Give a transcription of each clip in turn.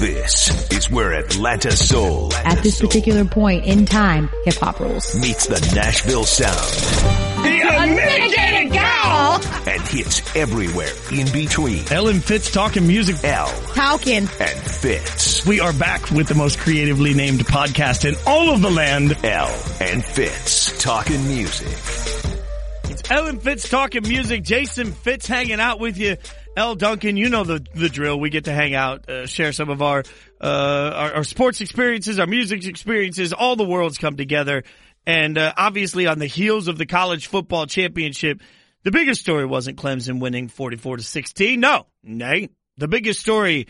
This is where Atlanta Soul At this particular point in time, hip hop rules. meets the Nashville sound The unmitigated gal! and hits everywhere in between. Elle and Fitz talking music. Elle Talking. and Fitz. We are back with the most creatively named podcast in all of the land. Elle and Fitz talking music. It's Elle and Fitz talking music. Jason Fitz hanging out with you. Elle Duncan, you know the the drill. We get to hang out, uh, share some of our, uh, our our sports experiences, our music experiences. All the worlds come together, and uh, obviously on the heels of the college football championship, the biggest story wasn't Clemson winning forty four to sixteen. No, nay, the biggest story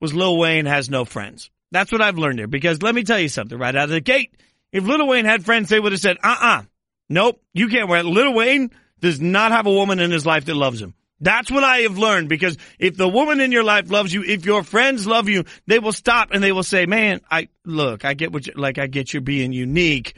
was Lil Wayne has no friends. That's what I've learned here. Because let me tell you something right out of the gate. If Lil Wayne had friends, they would have said, uh uh Nope, you can't wear it. Lil Wayne does not have a woman in his life that loves him. That's what I have learned because if the woman in your life loves you, if your friends love you, they will stop and they will say, man, I, look, I get what you, like, I get you being unique,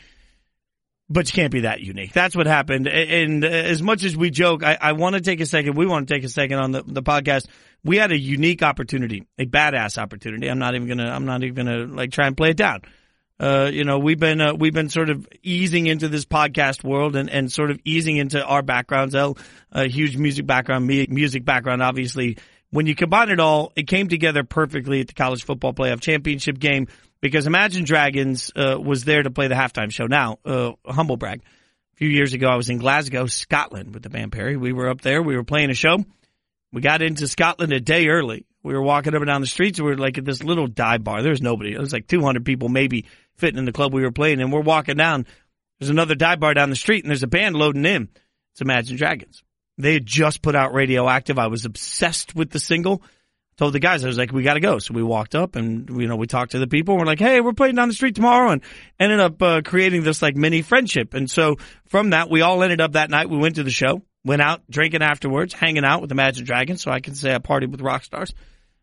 but you can't be that unique. That's what happened. And uh, as much as we joke, I, I want to take a second. We want to take a second on the, the podcast. We had a unique opportunity, a badass opportunity. I'm not even gonna, I'm not even gonna like try and play it down. Uh, you know, we've been, uh, we've been sort of easing into this podcast world and, and sort of easing into our backgrounds. Elle, a huge music background, music background, obviously. When you combine it all, it came together perfectly at the college football playoff championship game because Imagine Dragons, uh, was there to play the halftime show. Now, uh, humble brag. A few years ago, I was in Glasgow, Scotland with the band Perry. We were up there. We were playing a show. We got into Scotland a day early. We were walking up and down the streets. We were like at this little dive bar. There was nobody. It was like 200 people maybe fitting in the club we were playing. And we're walking down. There's another dive bar down the street and there's a band loading in. It's Imagine Dragons. They had just put out Radioactive. I was obsessed with the single. Told the guys, I was like, we got to go. So we walked up and, you know, we talked to the people. We're like, hey, we're playing down the street tomorrow and ended up uh, creating this like mini friendship. And so from that, we all ended up that night. We went to the show, went out drinking afterwards, hanging out with Imagine Dragons. So I can say I partied with rock stars.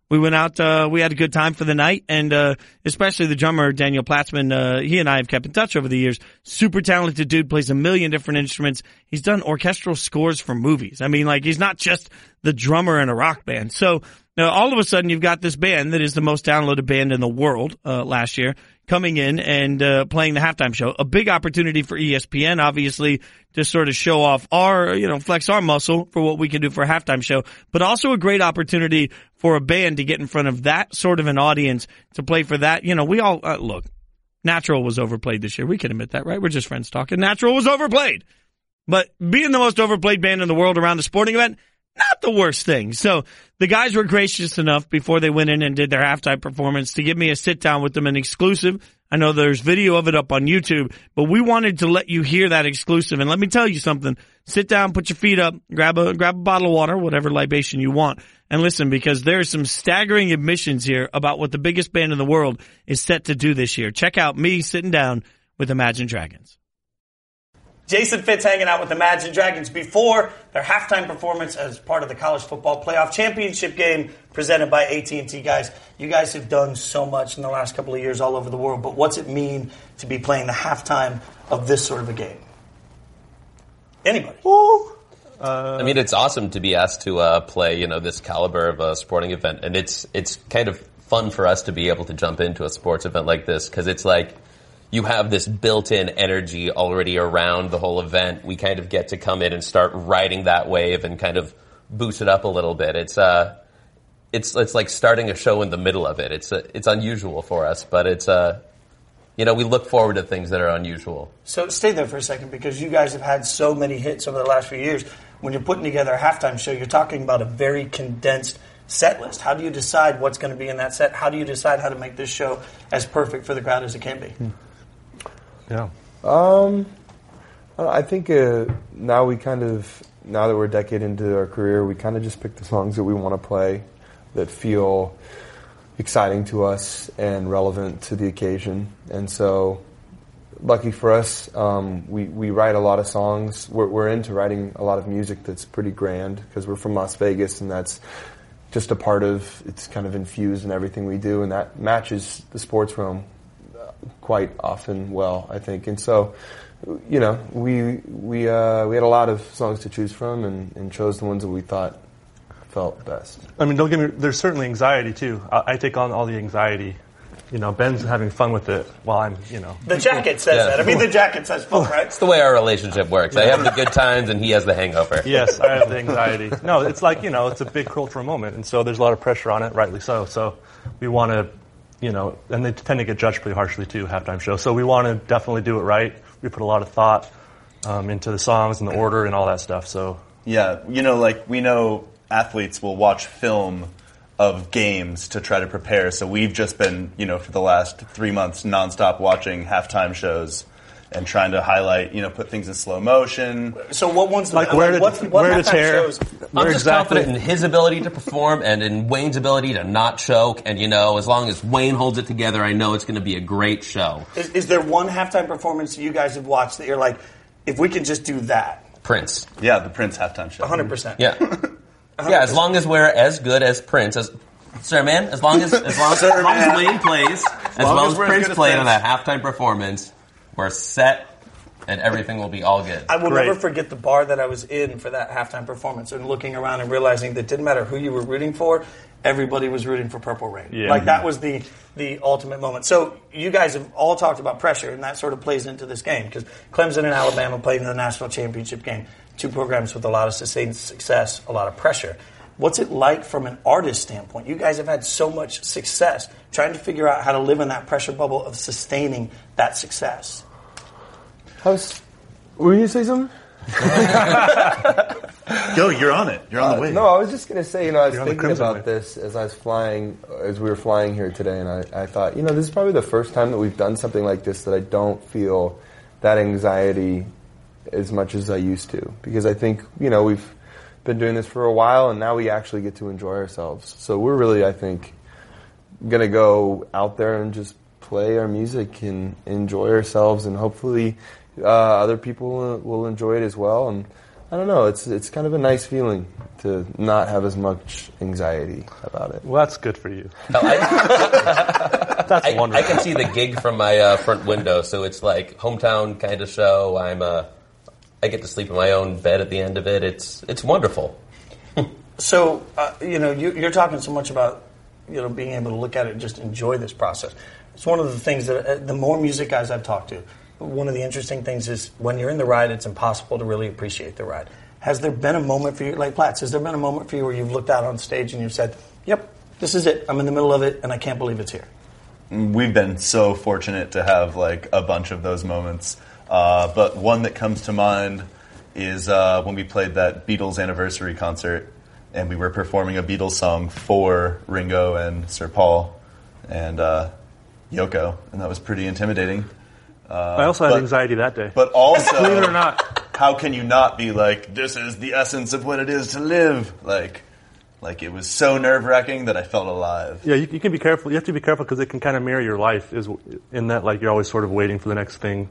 We went out, uh, we had a good time for the night and, uh, especially the drummer, Daniel Platzman, uh, he and I have kept in touch over the years. Super talented dude, plays a million different instruments. He's done orchestral scores for movies. I mean, like, he's not just the drummer in a rock band. So, now all of a sudden you've got this band that is the most downloaded band in the world, uh, last year coming in and, uh, playing the halftime show. A big opportunity for ESPN, obviously, to sort of show off our, you know, flex our muscle for what we can do for a halftime show, but also a great opportunity for a band to get in front of that sort of an audience to play for that. You know, we all, uh, look, Natural was overplayed this year. We can admit that, right? We're just friends talking. Natural was overplayed. But being the most overplayed band in the world around a sporting event, not the worst thing. So the guys were gracious enough before they went in and did their halftime performance to give me a sit down with them, an exclusive. I know there's video of it up on YouTube, but we wanted to let you hear that exclusive. And let me tell you something. Sit down, put your feet up, grab a, grab a bottle of water, whatever libation you want, and listen because there's some staggering admissions here about what the biggest band in the world is set to do this year. Check out me sitting down with Imagine Dragons. Jason Fitz hanging out with Imagine Dragons before their halftime performance as part of the college football playoff championship game presented by AT&T. Guys, you guys have done so much in the last couple of years all over the world, but what's it mean to be playing the halftime of this sort of a game? Anybody? I mean, it's awesome to be asked to uh, play, you know, this caliber of a sporting event, and it's it's kind of fun for us to be able to jump into a sports event like this because it's like you have this built-in energy already around the whole event. We kind of get to come in and start riding that wave and kind of boost it up a little bit. It's uh, it's it's like starting a show in the middle of it. It's uh, it's unusual for us, but it's uh, you know, we look forward to things that are unusual. So stay there for a second because you guys have had so many hits over the last few years. When you're putting together a halftime show, you're talking about a very condensed set list. How do you decide what's going to be in that set? How do you decide how to make this show as perfect for the crowd as it can be? Yeah. Um, I think uh, now we kind of now that we're a decade into our career, we kind of just pick the songs that we want to play that feel exciting to us and relevant to the occasion. And so, lucky for us, um, we we write a lot of songs. We're, we're into writing a lot of music that's pretty grand because we're from Las Vegas, and that's just a part of it's kind of infused in everything we do, and that matches the sports realm quite often well, I think. And so, you know, we we uh, we had a lot of songs to choose from, and, and chose the ones that we thought felt best. I mean, don't get me. There's certainly anxiety too. I, I take on all the anxiety. You know, Ben's having fun with it while I'm, you know. The jacket says Yeah. that. I mean, the jacket says fun, right? It's the way our relationship works. I have the good times and he has the hangover. Yes, I have the anxiety. No, it's like you know, it's a big cultural moment, and so there's a lot of pressure on it, rightly so. So we want to, you know, and they tend to get judged pretty harshly too. Halftime show, so we want to definitely do it right. We put a lot of thought um, into the songs and the order and all that stuff. So Yeah, you know, like we know athletes will watch film of games to try to prepare. So we've just been, you know, for the last three months nonstop watching halftime shows and trying to highlight, you know, put things in slow motion. So what one's Like where to- what's, what where to halftime tear. shows? I'm just exactly- confident in his ability to perform and in Wayne's ability to not choke. And you know, as long as Wayne holds it together, I know it's going to be a great show. Is, is there one halftime performance that you guys have watched that you're like, if we can just do that, Prince. Yeah, the Prince halftime show. 100%. Yeah. Yeah, as long as we're as good as Prince, as Sir Man, as long as as long as, as, long as Wayne plays, as, long well as as, Prince as played on that halftime performance, we're set, and everything will be all good. I will Great. never forget the bar that I was in for that halftime performance and looking around and realizing that it didn't matter who you were rooting for, everybody was rooting for Purple Rain. Yeah. Like that mm-hmm. was the the ultimate moment. So you guys have all talked about pressure, and that sort of plays into this game because Clemson and Alabama played in the national championship game, two programs with a lot of sustained success, a lot of pressure. What's it like from an artist standpoint? You guys have had so much success trying to figure out how to live in that pressure bubble of sustaining that success. How's, were you say something? Go, you're on it. You're on the Uh, way. no, I was just going to say, you know, I was You're on the thinking crimson about wave. this as I was flying, as we were flying here today, and I, I thought, you know, this is probably the first time that we've done something like this that I don't feel that anxiety as much as I used to. Because I think, you know, we've been doing this for a while, and now we actually get to enjoy ourselves. So we're really, I think, going to go out there and just play our music and enjoy ourselves, and hopefully uh, other people will, will enjoy it as well. And I don't know, it's it's kind of a nice feeling to not have as much anxiety about it. well, that's good for you. Hell, I, That's I, I can see the gig from my uh, front window, so it's like hometown kind of show. I'm uh, I get to sleep in my own bed at the end of it. It's it's wonderful. So, uh, you know, you, you're talking so much about, you know, being able to look at it and just enjoy this process. It's one of the things that uh, the more music guys I've talked to, one of the interesting things is when you're in the ride, it's impossible to really appreciate the ride. Has there been a moment for you, like Platts, has there been a moment for you where you've looked out on stage and you've said, yep, this is it. I'm in the middle of it and I can't believe it's here. We've been so fortunate to have like a bunch of those moments. Uh, but one that comes to mind is uh, when we played that Beatles anniversary concert, and we were performing a Beatles song for Ringo and Sir Paul and uh, Yoko, and that was pretty intimidating. Uh, I also had but- anxiety that day. But also, Believe it or not. how can you not be like, this is the essence of what it is to live? Like, like it was so nerve wracking that I felt alive. Yeah, you, you can be careful. You have to be careful because it can kind of mirror your life. Is in that like you're always sort of waiting for the next thing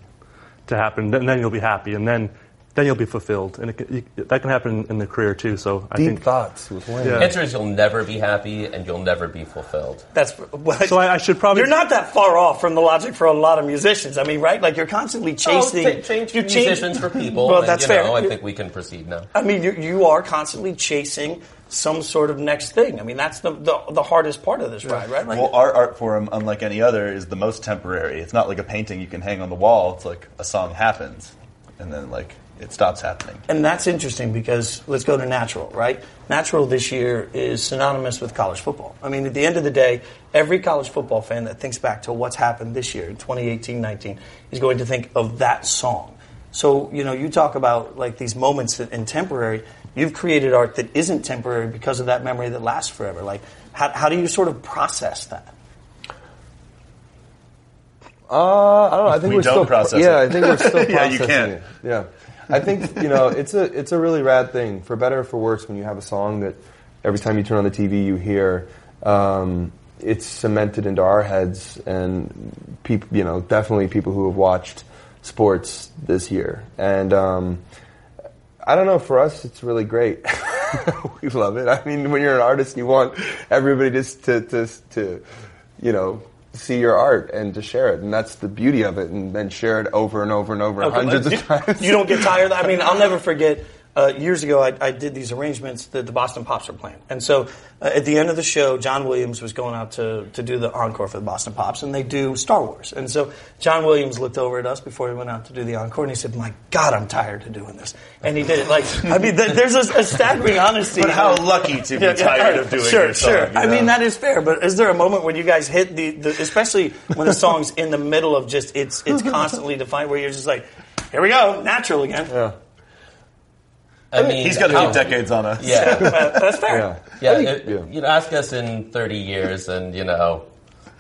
to happen, and then you'll be happy, and then then you'll be fulfilled, and it can, you, that can happen in the career too. So I Deep think thoughts with Wayne. Yeah. Answer is you'll never be happy and you'll never be fulfilled. That's what, so. I, I should probably You're not that far off from the logic for a lot of musicians. I mean, right? Like you're constantly oh, chasing. Oh, change you musicians for people. Well, and, that's you fair. know, I think we can proceed now. I mean, you, you are constantly chasing some sort of next thing. I mean, that's the the, the hardest part of this ride, right? Like, Well, our art form, unlike any other, is the most temporary. It's not like a painting you can hang on the wall. It's like a song happens, and then like it stops happening. and that's interesting because let's go to natural, right? Natural this year is synonymous with college football. I mean, at the end of the day, every college football fan that thinks back to what's happened this year in 2018-19 is going to think of that song. So, you know, you talk about like these moments that- in temporary. You've created art that isn't temporary because of that memory that lasts forever. Like, how, how do you sort of process that? Uh, I don't know. I think We are don't still process Yeah, it. I think we're still Yeah, you processing can't. it. Yeah, I think you know it's a it's a really rad thing for better or for worse when you have a song that every time you turn on the TV you hear. Um, it's cemented into our heads, and people, you know, definitely people who have watched sports this year, and um, I don't know. For us, it's really great. we love it. I mean, when you're an artist, you want everybody just to, to, to, you know, see your art and to share it, and that's the beauty of it. And then share it over and over and over Okay, hundreds you, of times. You don't get tired. I mean, I'll never forget uh, years ago, I, I did these arrangements that the Boston Pops were playing. And so uh, at the end of the show, John Williams was going out to, to do the encore for the Boston Pops, and they do Star Wars. And so John Williams looked over at us before he went out to do the encore, and he said, My God, I'm tired of doing this. And he did it. Like, I mean, th- there's a, a staggering honesty. But how lucky to be tired of doing Sure, sure. you I mean, that is fair, but is there a moment when you guys hit the, the especially when the song's in the middle of just, it's, it's constantly defined, where you're just like, here we go, natural again. Yeah. I mean, He's got a few decades on us. Yeah. That's fair. Yeah. Yeah, think- it- yeah. you know, ask us in 30 years, and you know,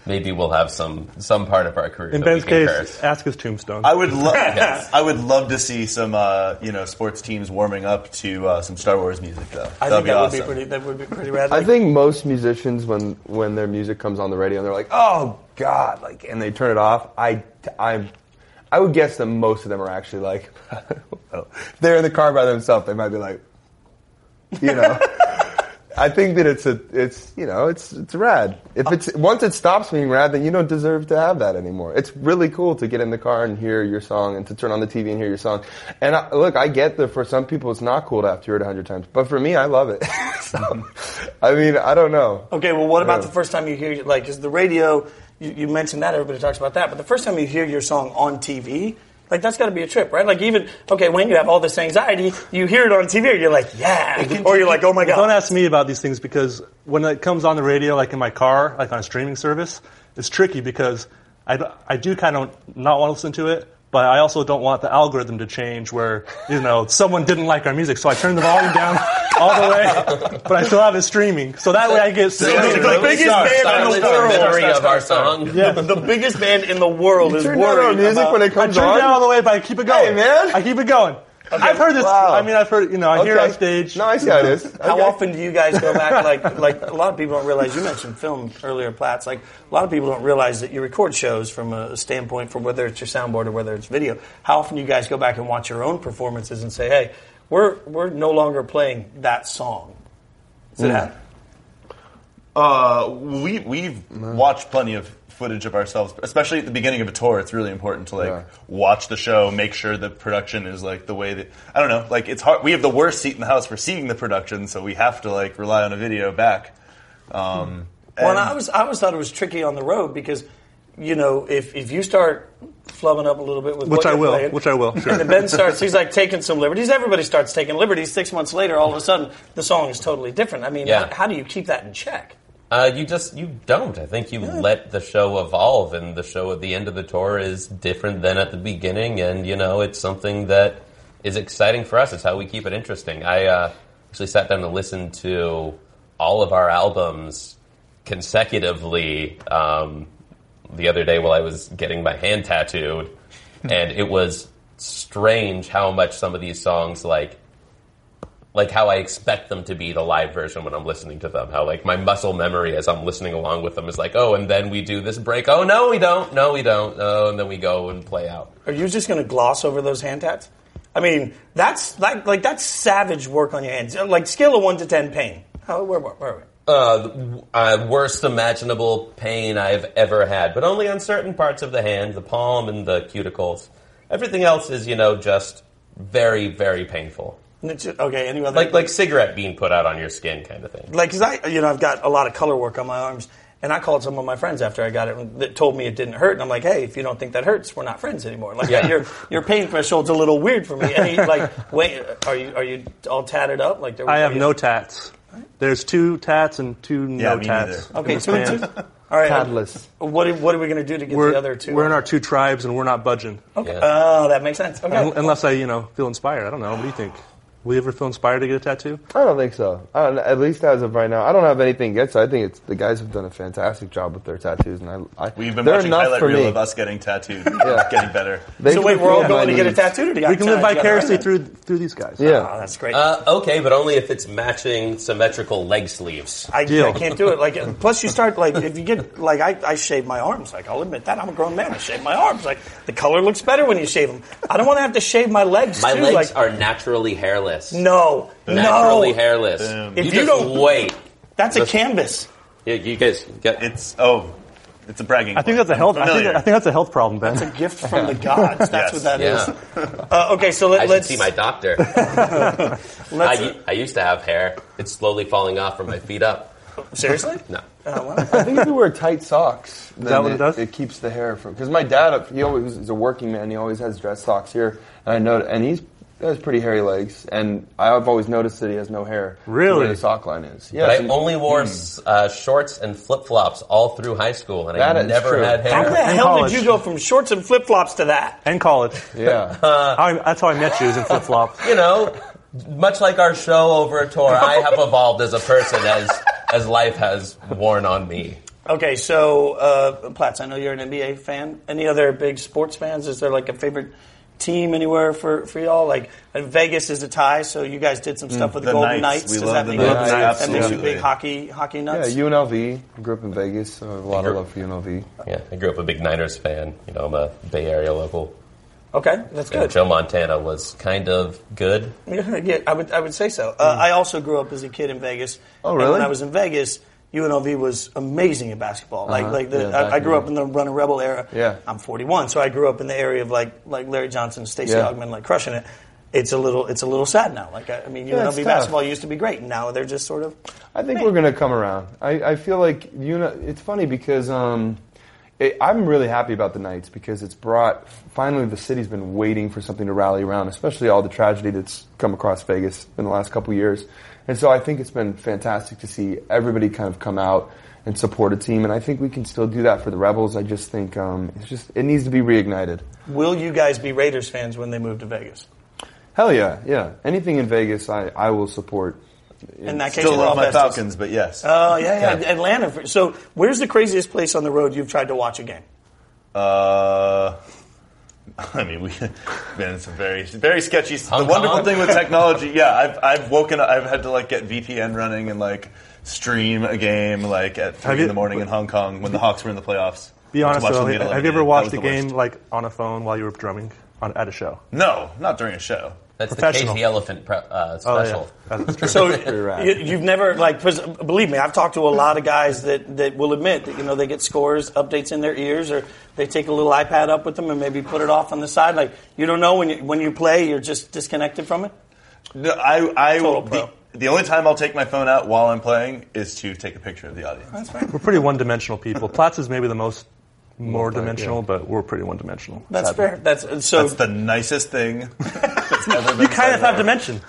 maybe we'll have some some part of our career. In Ben's case, curse. ask his tombstone. I would love. I would love to see some, uh, you know, sports teams warming up to uh, some Star Wars music, though. I That'd think that awesome. would be pretty. That would be pretty rad. I think most musicians, when when their music comes on the radio, and they're like, "Oh God!" like, and they turn it off. I, I, I would guess that most of them are actually like, if they're in the car by themselves. They might be like, you know. I think that it's a, it's you know, it's it's rad. If it's once it stops being rad, then you don't deserve to have that anymore. It's really cool to get in the car and hear your song, and to turn on the TV and hear your song. And I, look, I get that for some people it's not cool to have to hear it a hundred times, but for me, I love it. so, I mean, I don't know. Okay, well, what about the first time you hear, like, is the radio, you, you mentioned that, everybody talks about that, but the first time you hear your song on TV, like, that's got to be a trip, right? Like, even, okay, when you have all this anxiety, you hear it on TV, you're like, yeah. Or you're like, oh my god. Don't ask me about these things because when it comes on the radio, like in my car, like on a streaming service, it's tricky because I, I do kind of not want to listen to it, but I also don't want the algorithm to change where, you know, someone didn't like our music. So I turn the volume down all the way, but I still have it streaming. So that way I get the biggest Start- band start in the world. to memory of our song. Yeah. The biggest band in the world is Turn down our music about, when it comes I comes turn on. it down all the way, but I keep it going. Hey, man. I keep it going. I've heard this. Wow. I mean, I've heard, you know, I hear on stage. No, I see how it is. How often do you guys go back? Like, like a lot of people don't realize. You mentioned film earlier, Platts. Like a lot of people don't realize that you record shows from a standpoint, from whether it's your soundboard or whether it's video. How often do you guys go back and watch your own performances and say, "Hey, we're we're no longer playing that song." Does it hmm. happen? Uh, we we've watched plenty of footage of ourselves, especially at the beginning of a tour. It's really important to like Yeah. watch the show, make sure the production is like the way that I don't know. Like it's hard. We have the worst seat in the house for seeing the production, so we have to like rely on a video back. Um, Well, and and- I was I always thought it was tricky on the road because, you know, if if you start flubbing up a little bit with Which what I will, playing, which I will, sure. and then Ben starts, he's like taking some liberties. Everybody starts taking liberties. Six months later, all of a sudden, the song is totally different. I mean, Yeah. how, how do you keep that in check? Uh, you just you don't. I think you let the show evolve, and the show at the end of the tour is different than at the beginning, and you know it's something that is exciting for us. It's how we keep it interesting. I uh, actually sat down to listen to all of our albums consecutively um, the other day while I was getting my hand tattooed, and it was strange how much some of these songs like like how I expect them to be the live version when I'm listening to them. How like my muscle memory as I'm listening along with them is like, oh, and then we do this break. Oh no, we don't. No, we don't. Oh, and then we go and play out. Are you just going to gloss over those hand tats? I mean, that's like like that's savage work on your hands. Like scale of one to ten, pain. How, where, where, where are we? Uh, uh, worst imaginable pain I've ever had, but only on certain parts of the hand, the palm and the cuticles. Everything else is, you know, just very, very painful. And it's just- Okay, any other Like like cigarette being put out on your skin, kind of thing. like because I you know I've got a lot of color work on my arms, and I called some of my friends after I got it and that told me it didn't hurt, and I'm like, hey, if you don't think that hurts, we're not friends anymore. Like Yeah. your your pain threshold's a little weird for me. Any like wait, are you are you all tatted up? Like there, I have you- no tats. There's two tats and two Yeah, no me tats. neither. in Okay, two, band. two. All right. Tatless. What are- what are we going to do to get We're, the other two? we're in our two tribes and we're not budging. Okay. Yeah. Oh, that makes sense. Okay. Unless I, you know, feel inspired. I don't know. What do you think? Will you ever feel inspired to get a tattoo? I don't think so. I don't, at least as of right now, I don't have anything yet. So I think it's the guys have done a fantastic job with their tattoos, and I, I We've been they're watching enough highlight for reel me. of us getting tattooed, Yeah. getting better. They so wait, we're all my going to get a tattoo together. We can live vicariously through through these guys. Oh, Yeah, that's great. Uh, okay, but only if it's matching symmetrical leg sleeves. I, Deal. I can't do it. Like, plus you start like if you get like I, I shave my arms. Like I'll admit that I'm a grown man. I shave my arms. Like the color looks better when you shave them. I don't want to have to shave my legs. My too. legs like, are naturally hairless. No, naturally no. hairless. If you you just don't- wait. That's a canvas. You, you guys get It's oh, it's a bragging. I think that's a health. I think, I think that's a health problem, Ben. It's a gift from the gods. That's Yes. what that is. Yeah. Uh, okay, so let, I let's see my doctor. let's I, u- I used to have hair. It's slowly falling off from my feet up. seriously. No. Uh, well, I think if you wear tight socks, then that what it it, does? it keeps the hair from. Because my dad, he always is a working man. He always has dress socks here, and I know, and he's he has pretty hairy legs, and I've always noticed that he has no hair. Really? Where the sock line is. Yeah. But I only wore uh, shorts and flip flops all through high school, and That I is never true. had hair. how the hell college. did you go from shorts and flip flops to that? and college. yeah. I, that's how I met you, is in flip flops. You know, much like our show over a tour, I have evolved as a person as as life has worn on me. Okay, so uh, Platts, I know you're an NBA fan. Any other big sports fans? Is there like a favorite team anywhere for, for y'all? Like Vegas is a tie, so you guys did some mm. stuff with the, The Golden Knights. Knights. We Does love that the mean Knights, that makes you absolutely. big hockey hockey nuts? Yeah, nuts? UNLV. Grew up in Vegas, so I have a lot of Grew- love for UNLV. Yeah, I grew up a big Niners fan. You know, I'm a Bay Area local. okay, that's And good. Joe Montana was kind of good. Yeah, yeah, I would I would say so. Uh, hmm. I also grew up as a kid in Vegas. Oh, And really? when I was in Vegas, UNLV was amazing at basketball. Like Uh-huh. like the, Yeah, I, I grew up in the Runnin' Rebel era. Yeah. I'm 41, so I grew up in the area of like like Larry Johnson, Stacey Yeah. Augmon, like crushing it. It's a little it's a little sad now. Like I, I mean, Yeah, UNLV tough. basketball used to be great. and Now they're just sort of I think we're going to come around. I, I feel like you know it's funny because um, it, I'm really happy about the Knights because it's brought finally the city's been waiting for something to rally around, especially all the tragedy that's come across Vegas in the last couple years. And so I think it's been fantastic to see everybody kind of come out and support a team, and I think we can still do that for the Rebels. I just think um, it's just it needs to be reignited. Will you guys be Raiders fans when they move to Vegas? Hell yeah, yeah. Anything in Vegas, I, I will support. In that case, Still love my Falcons, but yes. Oh yeah, yeah, Atlanta. So, where's the craziest place on the road you've tried to watch a game? Uh, I mean, we've been in some very, very sketchy. Hong the wonderful Kong? thing with technology, yeah, I've, I've woken up, I've had to like get VPN running and like stream a game like at three you- in the morning in Hong Kong when the Hawks were in the playoffs. Be honest though, have you ever watched a game worst. like on a phone while you were drumming on, at a show? No, not during a show. That's the Professional. Cage the Elephant pre- uh, Oh yeah, special. that's true. So rad. you, you've never like believe me, I've talked to a lot of guys that, that will admit that you know they get scores updates in their ears or they take a little iPad up with them and maybe put it off on the side. Like you don't know when you when you play, you're just disconnected from it. No, I, I Total the, pro. the only time I'll take my phone out while I'm playing is to take a picture of the audience. we're pretty one-dimensional people. Platts is maybe the most more Multi, dimensional, yeah. but we're pretty one-dimensional. That's sadly. fair. That's uh, so. That's the nicest thing. that's ever been You kind of have ever. dimension.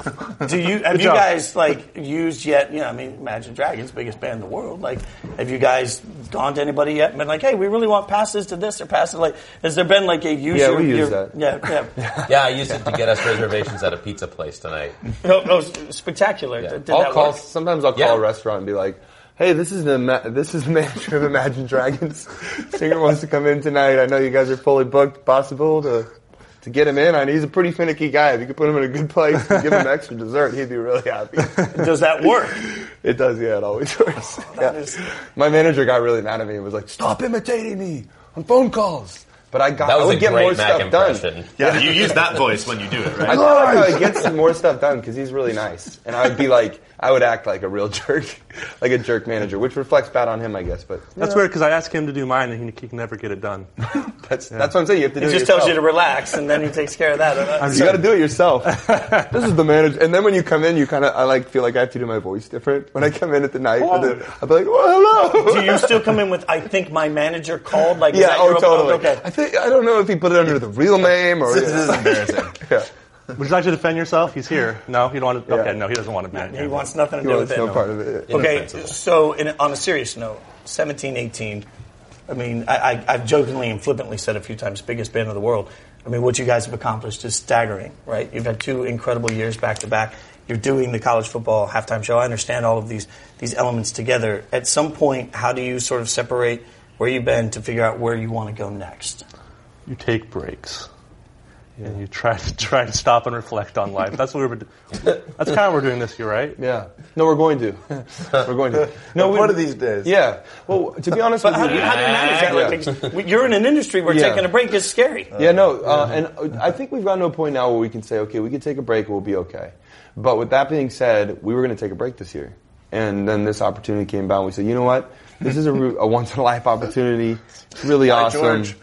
do you have Good you job. guys like used yet? You know, I mean, Imagine Dragons, biggest band in the world. Like, have you guys gone to anybody yet? and Been like, hey, we really want passes to this or passes like. Has there been like a use? Yeah, we use your- that. Yeah, yeah. Yeah, I used it to get us reservations at a pizza place tonight. Oh, oh, no, no, spectacular. Yeah. Did I'll that call. work? Sometimes I'll call Yeah. a restaurant and be like, "Hey, this is the ma- this is the manager of Imagine Dragons. Singer wants to come in tonight. I know you guys are fully booked. Possible to to get him in. I he's a pretty finicky guy. If you could put him in a good place and give him extra dessert, he'd be really happy. Does that work? it does. Yeah, it always works. Oh, yeah. is- My manager got really mad at me and was like, "Stop imitating me on phone calls." But I got. That I was would a get great more Mac stuff impression. done. Yeah, you use that voice when you do it, right? I right? like how he gets more stuff done because he's really nice, and I would be like, I would act like a real jerk, like a jerk manager, which reflects bad on him, I guess. But That's weird because I ask him to do mine and he, he can never get it done. that's that's what I'm saying. You have to do He it just tells you to yourself. relax, and then he takes care of that. You got to do it yourself. this is the manager, and then when you come in, you kind of I like feel like I have to do my voice different when I come in at the night. Oh. and I'll be like, well, hello. do you still come in with? I think my manager called. Like, is yeah, that oh your- totally. Okay. I think I don't know if he put it under the real name or. This is embarrassing. yeah. Would you like to defend yourself? He's here. No, you don't want to. Yeah. Okay, no, he doesn't want to be. in He wants nothing to He do wants with it. no part of it. Okay, so in, on a serious note, 17, 18, I mean, I, I, I've jokingly and flippantly said a few times, biggest band of the world. I mean, what you guys have accomplished is staggering, right? You've had two incredible years back to back. You're doing the college football halftime show. I understand all of these these elements together. At some point, how do you sort of separate where you've been to figure out where you want to go next? You take breaks. And you try to try to stop and reflect on life. That's what we're. That's kind of what we're doing this year, right? Yeah. No, we're going to. we're going to. No, we- One of these days. Yeah. Well, to be honest But with how you, how do you manage that? Yeah. You're in an industry where Yeah. taking a break is scary. Yeah, no, uh, and I think we've gotten to a point now where we can say, okay, we can take a break, we'll be okay. But with that being said, we were going to take a break this year, and then this opportunity came about, and we said, you know what? this is a, a once in a life opportunity. It's really Hi, awesome. George.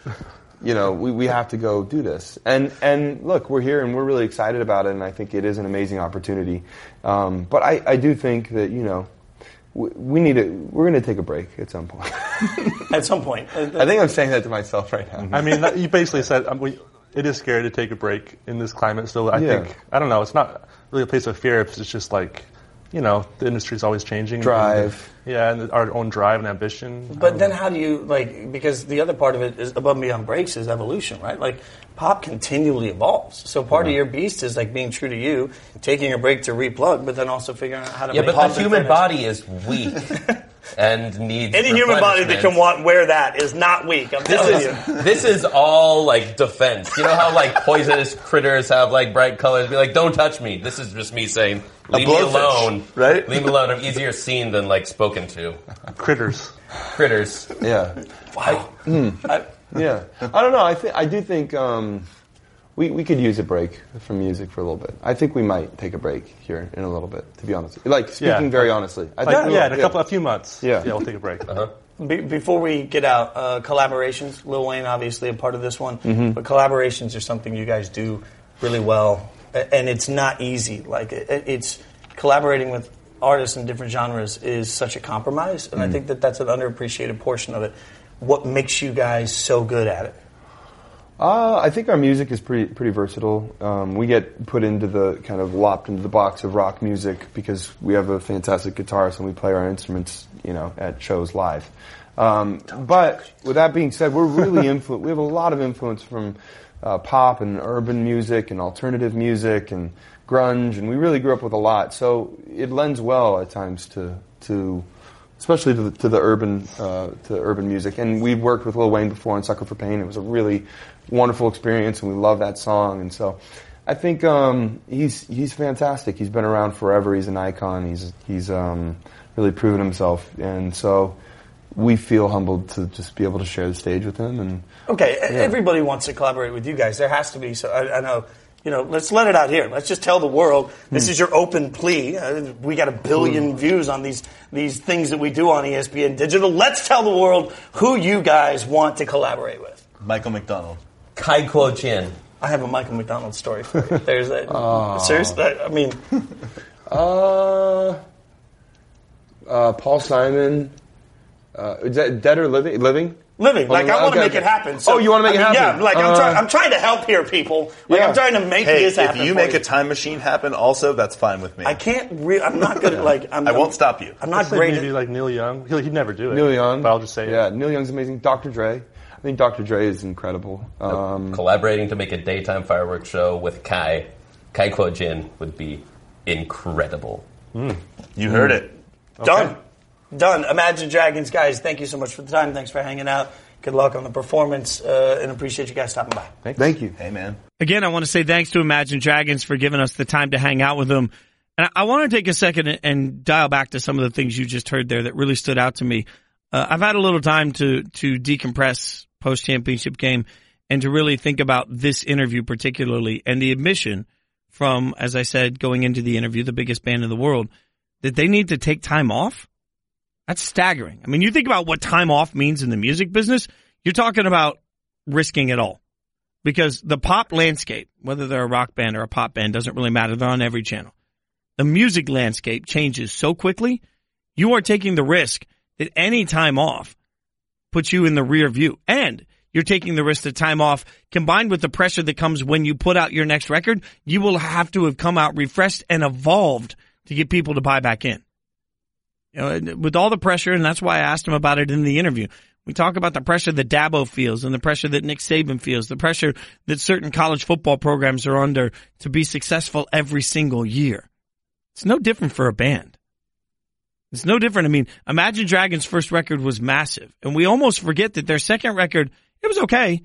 You know, we, we have to go do this. And and look, we're here and we're really excited about it. And I think it is an amazing opportunity. Um, but I, I do think that you know we, we need to. We're going to take a break at some point. At some point. I think I'm saying that to myself right now. I mean, you basically said um, we, it is scary to take a break in this climate. So I Yeah. think I don't know. It's not really a place of fear. It's just like you know, the industry is always changing. Drive. And, yeah, and our own drive and ambition. But then how do you like because the other part of it is above and beyond breaks is evolution, right? Like pop continually evolves. So part of your beast is like being true to you, taking a break to replug, but then also figuring out how to Yeah, make but pop the human different. body is weak and needs Any human body that can want wear that is not weak. I'm telling This you. is this is all like defense. You know how like poisonous critters have like bright colors? Be like, don't touch me. This is just me saying, leave me blowfish, alone. right? Leave me alone. I'm easier seen than like spoken to. critters. Critters. Yeah. Wow. I- Yeah, I don't know. I think I do think um, we we could use a break from music for a little bit. I think we might take a break here in a little bit. To be honest, like speaking Yeah. very honestly, I Like, think we yeah, in a couple, a few months. Yeah. yeah, we'll take a break. Uh-huh. Be- before we get out, uh, collaborations. Lil Wayne, obviously, a part of this one, mm-hmm. but collaborations are something you guys do really well, and it's not easy. Like it, it's collaborating with artists in different genres is such a compromise, and I mm. think that that's an underappreciated portion of it. What makes you guys so good at it? Uh, I think our music is pretty pretty versatile. Um, we get put into the kind of lopped into the box of rock music because we have a fantastic guitarist and we play our instruments, you know, at shows live. Um, but with that being said, we're really influ- We have a lot of influence from uh, pop and urban music and alternative music and grunge, and we really grew up with a lot. So it lends well at times to to especially to the, to the urban uh, to urban music. And we've worked with Lil Wayne before on Sucker for Pain. It was a really wonderful experience, and we love that song. And so, I think um, he's he's fantastic. He's been around forever. He's an icon. He's he's um, really proven himself, and so. We feel humbled to just be able to share the stage with him, and Okay, e- everybody wants to collaborate with you guys. There has to be. So I, I know. You know, let's let it out here. Let's just tell the world this is your open plea. Uh, we got a billion views on these these things that we do on ESPN Digital. Let's tell the world who you guys want to collaborate with. Michael McDonald. Cai Guo-Qiang. I have a Michael McDonald story for you. There's that. Seriously, I I mean, uh, uh, Paul Simon, uh, is that dead or living? Living? living. Like I want to Okay, make it happen. So, oh, you want to make I it mean, happen? Yeah, like I'm, Uh, trying. I'm trying to help here, people. Like Yeah. I'm trying to make Hey, this happen. if you for make a time machine happen, also that's fine with me. I can't. Re- I'm not good. at Like I'm, I won't stop you. I'm I'd not say great. maybe At, like Neil Young. He'll, he'd never do it. Neil Young. But I'll just say yeah. it. Neil Young's amazing. Dr. Dre. I think Dr. Dre is incredible. Um, Collaborating to make a daytime fireworks show with Kai, Cai Guo-Qiang would be incredible. You heard it. Done. Done. Imagine Dragons, guys. Thank you so much for the time. Thanks for hanging out. Good luck on the performance, uh, and appreciate you guys stopping by. thank you. Hey, man. Again, I want to say thanks to Imagine Dragons for giving us the time to hang out with them. And I, I want to take a second and, and dial back to some of the things you just heard there that really stood out to me. Uh, I've had a little time to to decompress post championship game and to really think about this interview particularly and the admission from, as I said, going into the interview, the biggest band in the world, that they need to take time off. That's staggering. I mean, you think about what time off means in the music business. You're talking about risking it all because the pop landscape, whether they're a rock band or a pop band, doesn't really matter. They're on every channel. The music landscape changes so quickly. You are taking the risk that any time off puts you in the rear view and you're taking the risk of time off combined with the pressure that comes when you put out your next record. You will have to have come out refreshed and evolved to get people to buy back in. You know, with all the pressure, and that's why I asked him about it in the interview. We talk about the pressure that Dabo feels and the pressure that Nick Saban feels, the pressure that certain college football programs are under to be successful every single year. It's no different for a band. It's no different. I mean, Imagine Dragons' first record was massive, and we almost forget that their second record, it was okay.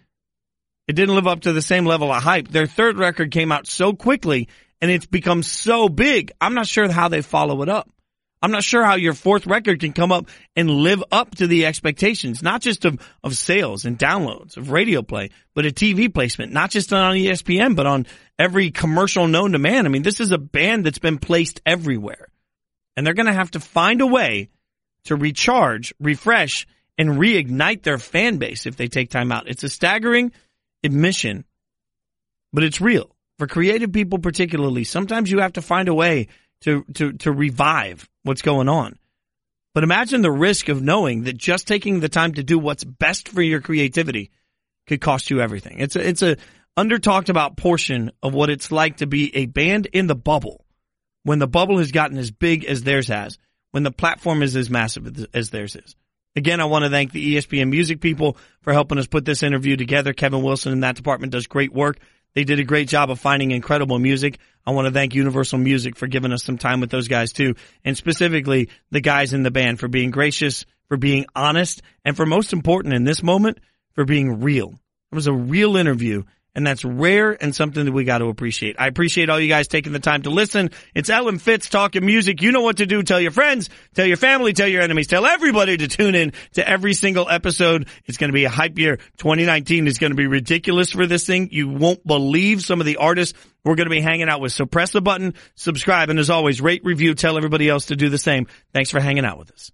It didn't live up to the same level of hype. Their third record came out so quickly, and it's become so big. I'm not sure how they follow it up. I'm not sure how your fourth record can come up and live up to the expectations, not just of, of sales and downloads, of radio play, but a TV placement, not just on ESPN, but on every commercial known to man. I mean, this is a band that's been placed everywhere. And they're going to have to find a way to recharge, refresh, and reignite their fan base if they take time out. It's a staggering admission, but it's real. For creative people particularly, sometimes you have to find a way to, to, to revive what's going on. But imagine the risk of knowing that just taking the time to do what's best for your creativity could cost you everything. It's a, it's a under talked about portion of what it's like to be a band in the bubble when the bubble has gotten as big as theirs has, when the platform is as massive as theirs is. Again, I want to thank the ESPN music people for helping us put this interview together. Kevin Wilson in that department does great work. They did a great job of finding incredible music. I want to thank Universal Music for giving us some time with those guys too. And specifically the guys in the band for being gracious, for being honest, and for most important in this moment, for being real. It was a real interview and that's rare and something that we got to appreciate. I appreciate all you guys taking the time to listen. It's Elle and Fitz talking music. You know what to do. Tell your friends, tell your family, tell your enemies, tell everybody to tune in to every single episode. It's going to be a hype year. 2019 is going to be ridiculous for this thing. You won't believe some of the artists we're going to be hanging out with. So press the button, subscribe, and as always, rate, review, tell everybody else to do the same. Thanks for hanging out with us.